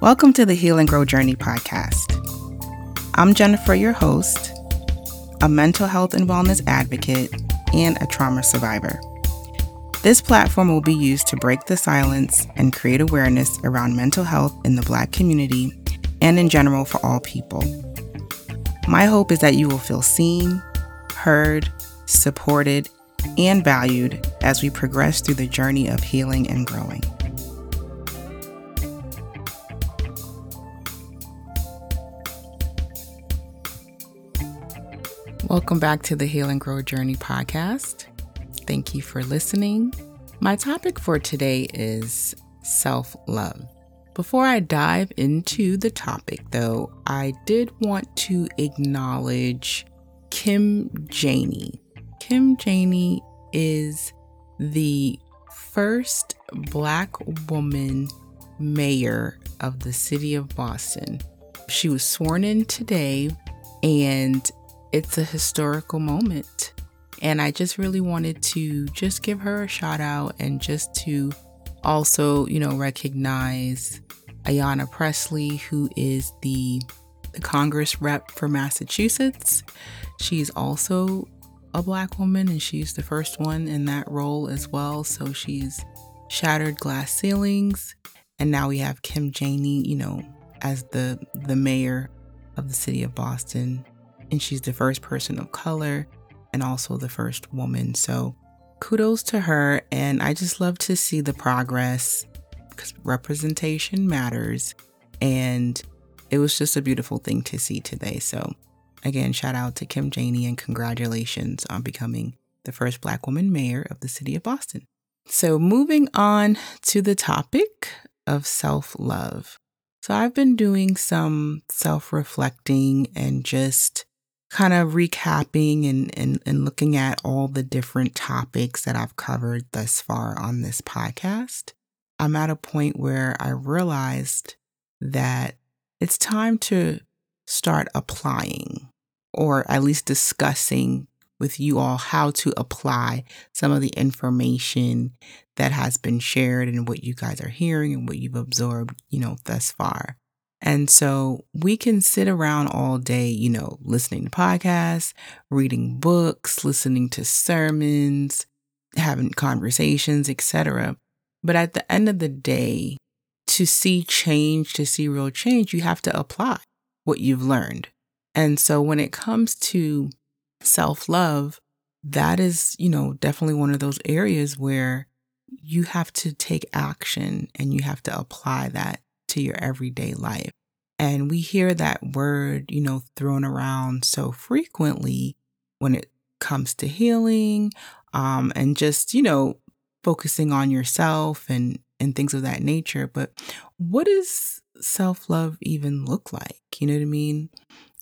Welcome to the Heal and Grow Journey podcast. I'm Jennifer, your host, a mental health and wellness advocate, and a trauma survivor. This platform will be used to break the silence and create awareness around mental health in the Black community and in general for all people. My hope is that you will feel seen, heard, supported, and valued as we progress through the journey of healing and growing. Welcome back to the Heal and Grow Journey podcast. Thank you for listening. My topic for today is self love. Before I dive into the topic, though, I did want to acknowledge Kim Janey. Kim Janey is the first Black woman mayor of the city of Boston. She was sworn in today, and it's a historical moment. And I just really wanted to just give her a shout out and just to also, you know, recognize Ayanna Pressley, who is the, the Congress rep for Massachusetts. She's also a black woman and she's the first one in that role as well. So she's shattered glass ceilings. And now we have Kim Janey, you know, as the the mayor of the city of Boston and she's the first person of color and also the first woman. So kudos to her. And I just love to see the progress because representation matters. And it was just a beautiful thing to see today. So, again, shout out to Kim Janey and congratulations on becoming the first Black woman mayor of the city of Boston. So, moving on to the topic of self love. So, I've been doing some self reflecting and just kind of recapping and, and, and looking at all the different topics that I've covered thus far on this podcast, I'm at a point where I realized that it's time to start applying or at least discussing with you all how to apply some of the information that has been shared and what you guys are hearing and what you've absorbed, you know, thus far. And so we can sit around all day, you know, listening to podcasts, reading books, listening to sermons, having conversations, etc. But at the end of the day, to see change, to see real change, you have to apply what you've learned. And so when it comes to self-love, that is, you know, definitely one of those areas where you have to take action and you have to apply that to your everyday life. And we hear that word, you know, thrown around so frequently when it comes to healing um, and just, you know, focusing on yourself and, and things of that nature. But what does self love even look like? You know what I mean?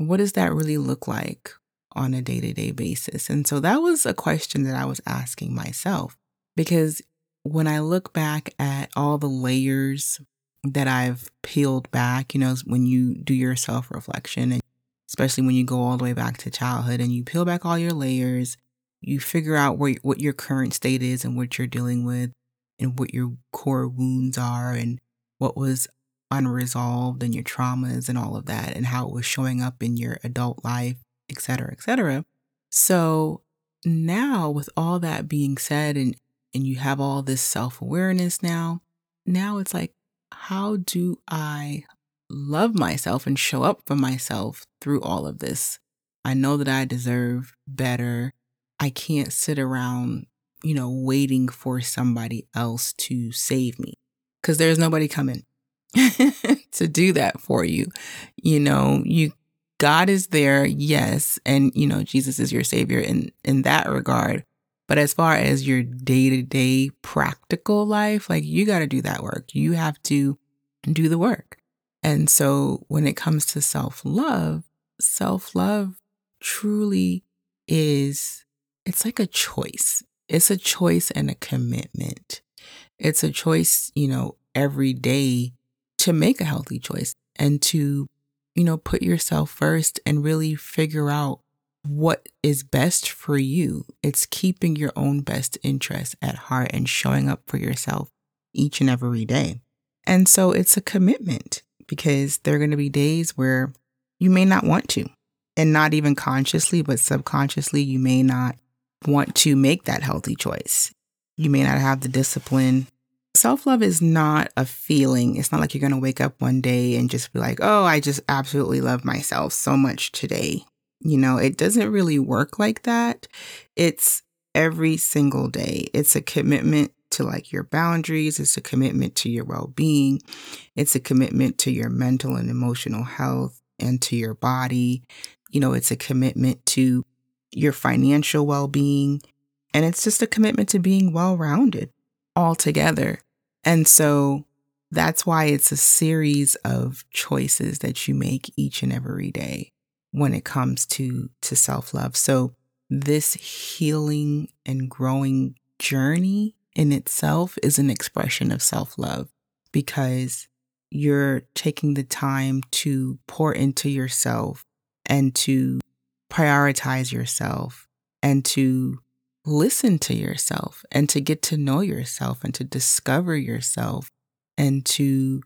What does that really look like on a day to day basis? And so that was a question that I was asking myself because when I look back at all the layers that I've peeled back, you know, when you do your self reflection, and especially when you go all the way back to childhood and you peel back all your layers, you figure out where, what your current state is and what you're dealing with, and what your core wounds are, and what was unresolved, and your traumas, and all of that, and how it was showing up in your adult life, et cetera, et cetera. So now, with all that being said, and and you have all this self awareness now, now it's like, how do I love myself and show up for myself through all of this? I know that I deserve better. I can't sit around, you know, waiting for somebody else to save me because there's nobody coming to do that for you. You know, you God is there, yes, and you know Jesus is your savior in in that regard. But as far as your day to day practical life, like you got to do that work. You have to do the work. And so when it comes to self love, self love truly is, it's like a choice. It's a choice and a commitment. It's a choice, you know, every day to make a healthy choice and to, you know, put yourself first and really figure out what is best for you. It's keeping your own best interest at heart and showing up for yourself each and every day. And so it's a commitment because there are going to be days where you may not want to, and not even consciously, but subconsciously, you may not want to make that healthy choice. You may not have the discipline. Self love is not a feeling. It's not like you're going to wake up one day and just be like, oh, I just absolutely love myself so much today. You know, it doesn't really work like that. It's every single day. It's a commitment to like your boundaries, it's a commitment to your well being, it's a commitment to your mental and emotional health and to your body. You know, it's a commitment to your financial well being. And it's just a commitment to being well rounded altogether. And so that's why it's a series of choices that you make each and every day when it comes to, to self love. So this healing and growing journey in itself is an expression of self love because you're taking the time to pour into yourself and to prioritize yourself and to listen to yourself and to get to know yourself and to discover yourself and to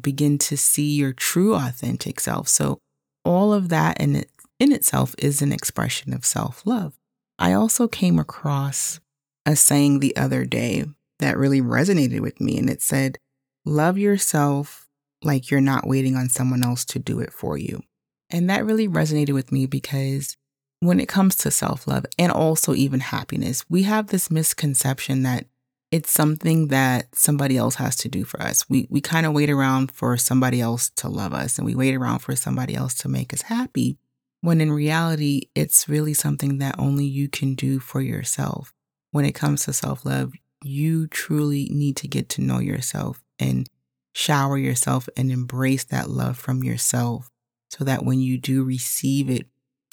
begin to see your true authentic self. So all of that in it, in itself is an expression of self-love. I also came across a saying the other day that really resonated with me and it said, "Love yourself like you're not waiting on someone else to do it for you." And that really resonated with me because when it comes to self love and also even happiness, we have this misconception that it's something that somebody else has to do for us. We, we kind of wait around for somebody else to love us and we wait around for somebody else to make us happy. When in reality, it's really something that only you can do for yourself. When it comes to self love, you truly need to get to know yourself and shower yourself and embrace that love from yourself so that when you do receive it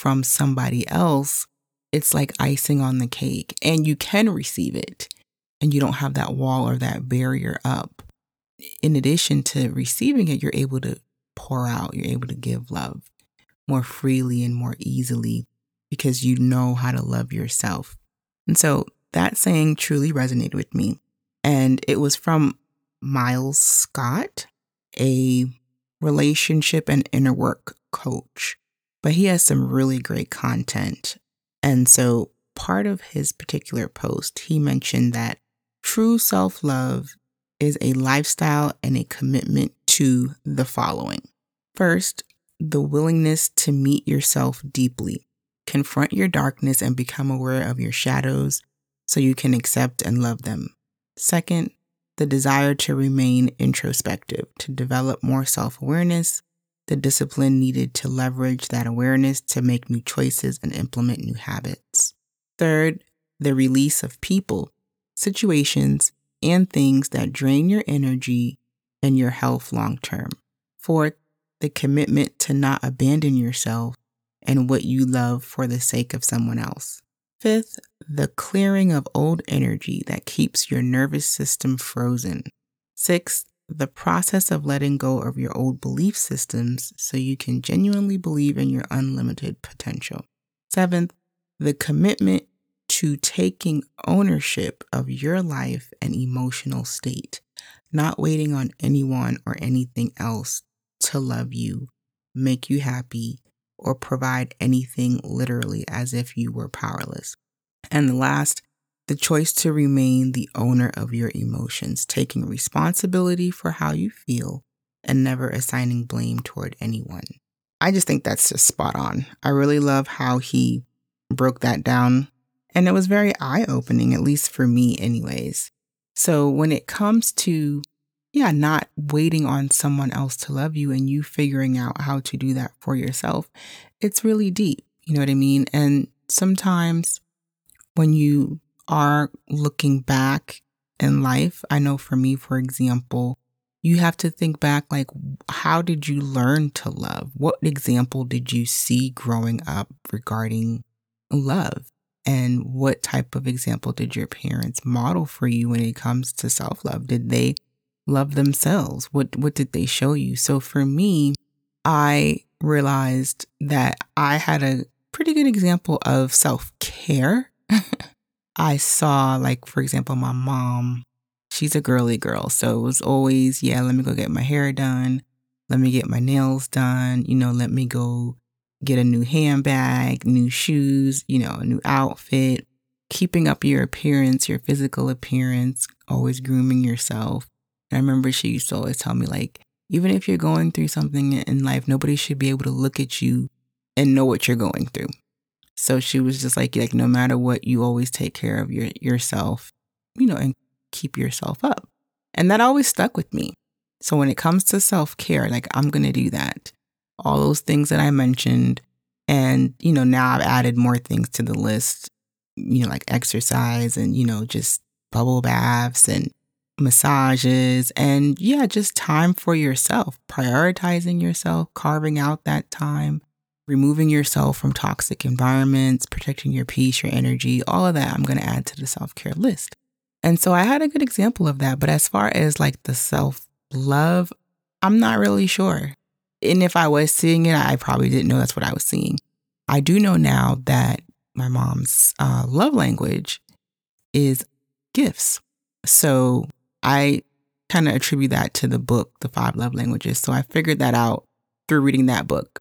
from somebody else, it's like icing on the cake and you can receive it and you don't have that wall or that barrier up. In addition to receiving it, you're able to pour out, you're able to give love more freely and more easily because you know how to love yourself. And so that saying truly resonated with me. And it was from Miles Scott, a relationship and inner work coach, but he has some really great content. And so, part of his particular post, he mentioned that true self love is a lifestyle and a commitment to the following. First, the willingness to meet yourself deeply, confront your darkness, and become aware of your shadows so you can accept and love them. Second, the desire to remain introspective, to develop more self awareness, the discipline needed to leverage that awareness to make new choices and implement new habits. Third, the release of people, situations, and things that drain your energy and your health long term. Fourth, the commitment to not abandon yourself and what you love for the sake of someone else. Fifth, the clearing of old energy that keeps your nervous system frozen. Sixth, the process of letting go of your old belief systems so you can genuinely believe in your unlimited potential. Seventh, the commitment to taking ownership of your life and emotional state, not waiting on anyone or anything else to love you, make you happy, or provide anything literally as if you were powerless. And the last, the choice to remain the owner of your emotions, taking responsibility for how you feel and never assigning blame toward anyone. I just think that's just spot on. I really love how he broke that down. And it was very eye opening, at least for me, anyways. So when it comes to yeah, not waiting on someone else to love you and you figuring out how to do that for yourself. It's really deep. You know what I mean? And sometimes when you are looking back in life, I know for me, for example, you have to think back like, how did you learn to love? What example did you see growing up regarding love? And what type of example did your parents model for you when it comes to self love? Did they love themselves? What what did they show you? So for me, I realized that I had a pretty good example of self care. I saw, like, for example, my mom, she's a girly girl. So it was always, yeah, let me go get my hair done. Let me get my nails done. You know, let me go get a new handbag, new shoes, you know, a new outfit, keeping up your appearance, your physical appearance, always grooming yourself. And I remember she used to always tell me, like, even if you're going through something in life, nobody should be able to look at you and know what you're going through. So she was just like, like no matter what, you always take care of your yourself, you know, and keep yourself up. And that always stuck with me. So when it comes to self care, like I'm gonna do that. All those things that I mentioned, and you know, now I've added more things to the list. You know, like exercise and you know, just bubble baths and massages and yeah, just time for yourself, prioritizing yourself, carving out that time, removing yourself from toxic environments, protecting your peace, your energy, all of that I'm going to add to the self care list. And so I had a good example of that. But as far as like the self love, I'm not really sure. And if I was seeing it, I probably didn't know that's what I was seeing. I do know now that my mom's uh, love language is gifts. So I kind of attribute that to the book, The Five Love Languages. So I figured that out through reading that book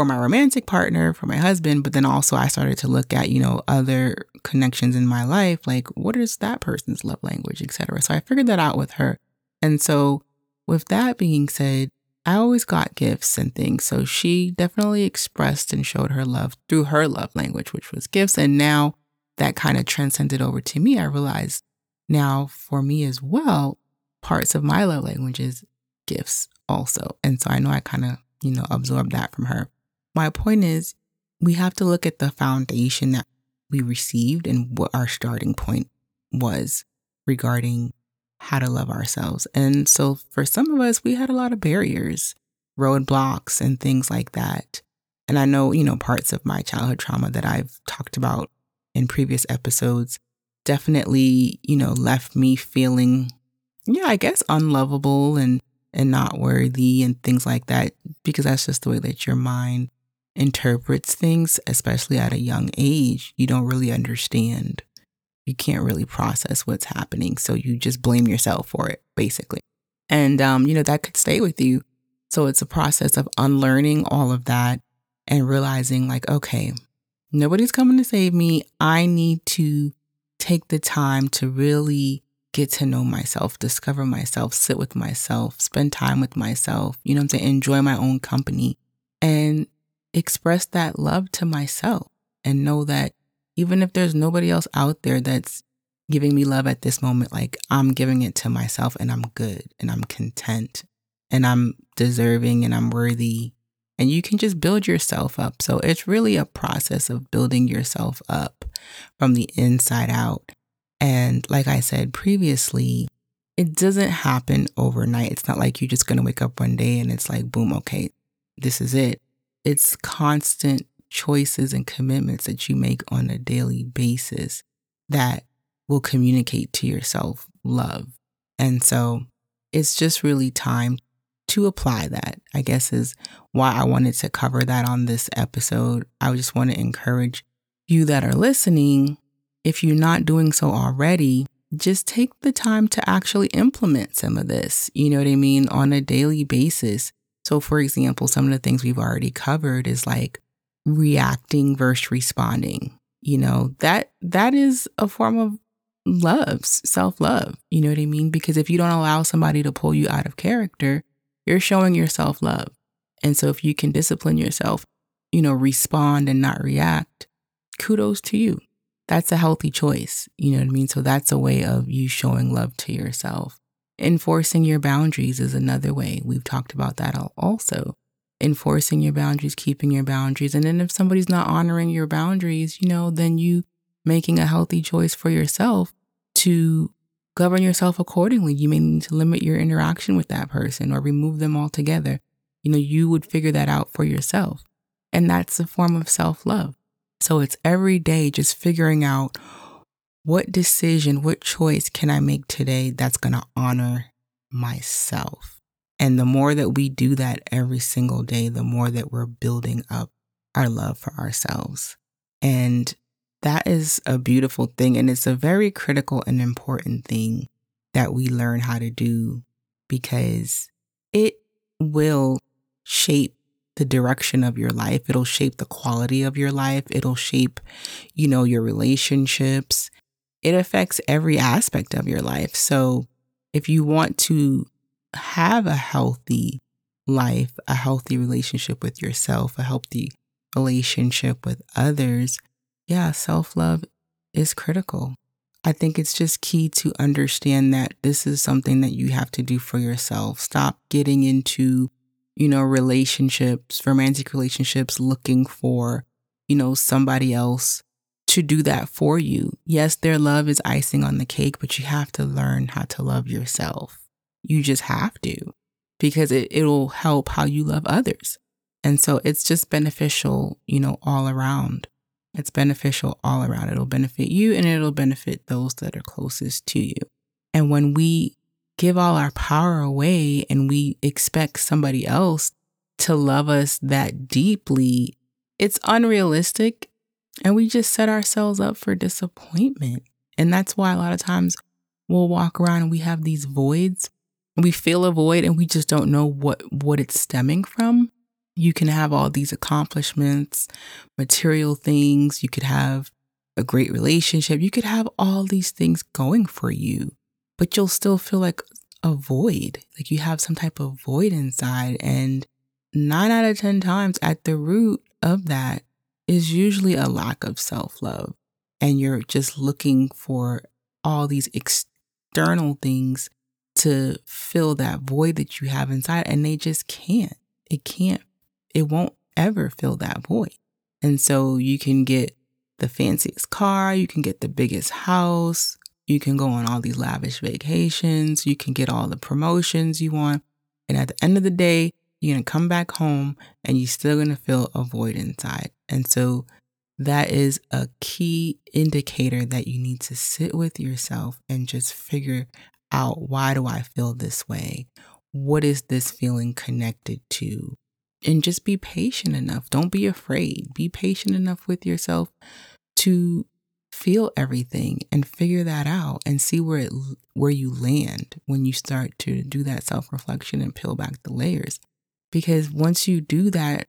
for my romantic partner, for my husband, but then also I started to look at, you know, other connections in my life, like what is that person's love language, etc. So I figured that out with her. And so with that being said, I always got gifts and things. So she definitely expressed and showed her love through her love language, which was gifts. And now that kind of transcended over to me. I realized now, for me as well, parts of my love language is gifts also. And so I know I kind of, you know, absorbed that from her. My point is, we have to look at the foundation that we received and what our starting point was regarding how to love ourselves. And so for some of us, we had a lot of barriers, roadblocks, and things like that. And I know, you know, parts of my childhood trauma that I've talked about in previous episodes definitely, you know, left me feeling, yeah, I guess unlovable and and not worthy and things like that because that's just the way that your mind interprets things, especially at a young age. You don't really understand. You can't really process what's happening, so you just blame yourself for it, basically. And um, you know that could stay with you. So it's a process of unlearning all of that and realizing, like, okay, nobody's coming to save me. I need to take the time to really get to know myself, discover myself, sit with myself, spend time with myself, you know I'm saying? Enjoy my own company and express that love to myself and know that even if there's nobody else out there that's giving me love at this moment, like I'm giving it to myself and I'm good and I'm content and I'm deserving and I'm worthy. And you can just build yourself up. So it's really a process of building yourself up from the inside out. And like I said previously, it doesn't happen overnight. It's not like you're just going to wake up one day and it's like, boom, okay, this is it. It's constant choices and commitments that you make on a daily basis that will communicate to yourself love. And so it's just really time to apply that, I guess, is why I wanted to cover that on this episode. I just want to encourage you that are listening, if you're not doing so already, just take the time to actually implement some of this, you know what I mean, on a daily basis. So, for example, some of the things we've already covered is like reacting versus responding. You know, that that is a form of love, self-love, you know what I mean? Because if you don't allow somebody to pull you out of character, you're showing yourself love. And so if you can discipline yourself, you know, respond and not react, kudos to you. That's a healthy choice. You know what I mean? So that's a way of you showing love to yourself. Enforcing your boundaries is another way. We've talked about that also. Enforcing your boundaries, keeping your boundaries. And then if somebody's not honoring your boundaries, you know, then you making a healthy choice for yourself to govern yourself accordingly. You may need to limit your interaction with that person or remove them altogether. You know, you would figure that out for yourself. And that's a form of self love. So it's every day just figuring out what decision, what choice can I make today that's going to honor myself. And the more that we do that every single day, the more that we're building up our love for ourselves. And that is a beautiful thing. And it's a very critical and important thing that we learn how to do because it will shape the direction of your life. It'll shape the quality of your life. It'll shape, you know, your relationships. It affects every aspect of your life. So if you want to have a healthy life, a healthy relationship with yourself, a healthy relationship with others, yeah, self love is critical. I think it's just key to understand that this is something that you have to do for yourself. Stop getting into, you know, relationships, romantic relationships, looking for, you know, somebody else to do that for you. Yes, their love is icing on the cake, but you have to learn how to love yourself. You just have to because it, it'll help how you love others. And so it's just beneficial, you know, all around. It's beneficial all around. It'll benefit you and it'll benefit those that are closest to you. And when we give all our power away and we expect somebody else to love us that deeply, it's unrealistic. And we just set ourselves up for disappointment. And that's why a lot of times we'll walk around and we have these voids. We feel a void and we just don't know what, what it's stemming from. You can have all these accomplishments, material things. You could have a great relationship. You could have all these things going for you, but you'll still feel like a void. Like you have some type of void inside. And nine out of 10 times at the root of that is usually a lack of self love. And you're just looking for all these external things to fill that void that you have inside, and they just can't. It can't it won't ever fill that void. And so you can get the fanciest car, you can get the biggest house, you can go on all these lavish vacations, you can get all the promotions you want. And at the end of the day, you're going to come back home and you're still going to feel a void inside. And so that is a key indicator that you need to sit with yourself and just figure out why do I feel this way? What is this feeling connected to? and just be patient enough. Don't be afraid. Be patient enough with yourself to feel everything and figure that out and see where it where you land when you start to do that self-reflection and peel back the layers. Because once you do that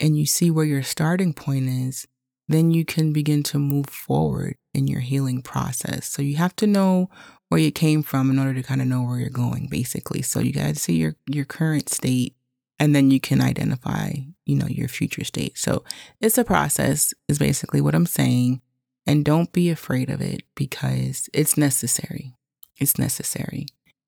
and you see where your starting point is, then you can begin to move forward in your healing process. So you have to know where you came from in order to kind of know where you're going basically. So you got to see your your current state and then you can identify, you know, your future state. So it's a process is basically what I'm saying. And don't be afraid of it because it's necessary. It's necessary.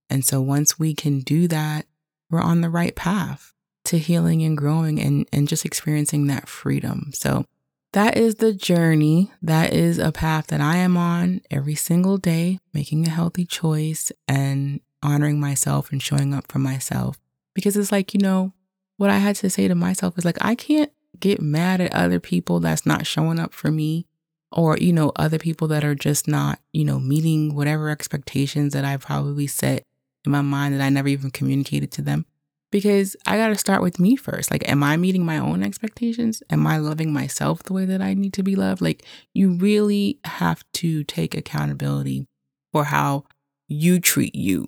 And so once we can do that, we're on the right path to healing and growing and, and just experiencing that freedom. So that is the journey. That is a path that I am on every single day, making a healthy choice and honoring myself and showing up for myself. Because it's like, you know, what I had to say to myself is like, I can't get mad at other people that's not showing up for me or, you know, other people that are just not, you know, meeting whatever expectations that I probably set in my mind that I never even communicated to them. Because I got to start with me first. Like, am I meeting my own expectations? Am I loving myself the way that I need to be loved? Like, you really have to take accountability for how you treat you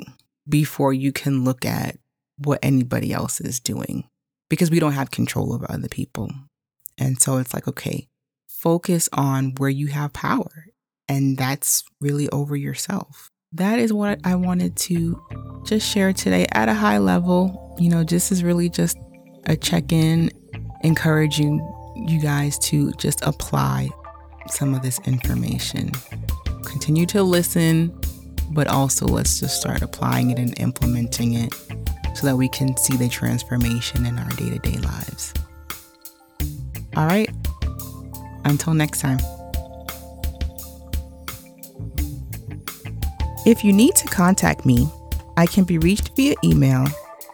before you can look at what anybody else is doing because we don't have control over other people. And so it's like, okay, focus on where you have power. And that's really over yourself. That is what I wanted to just share today at a high level. You know, this is really just a check in, encouraging you guys to just apply some of this information. Continue to listen, but also let's just start applying it and implementing it so that we can see the transformation in our day to day lives. All right, until next time. If you need to contact me, I can be reached via email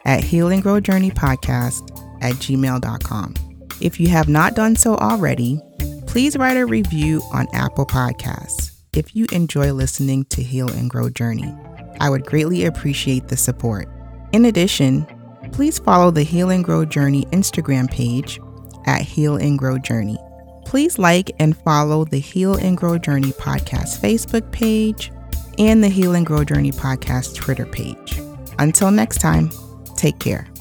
at Heal and Grow Journey Podcast at gmail.com. If you have not done so already, please write a review on Apple Podcasts if you enjoy listening to Heal and Grow Journey. I would greatly appreciate the support. In addition, please follow the Heal and Grow Journey Instagram page at Heal and Grow Journey. Please like and follow the Heal and Grow Journey podcast Facebook page and the Heal and Grow Journey podcast Twitter page. Until next time, take care.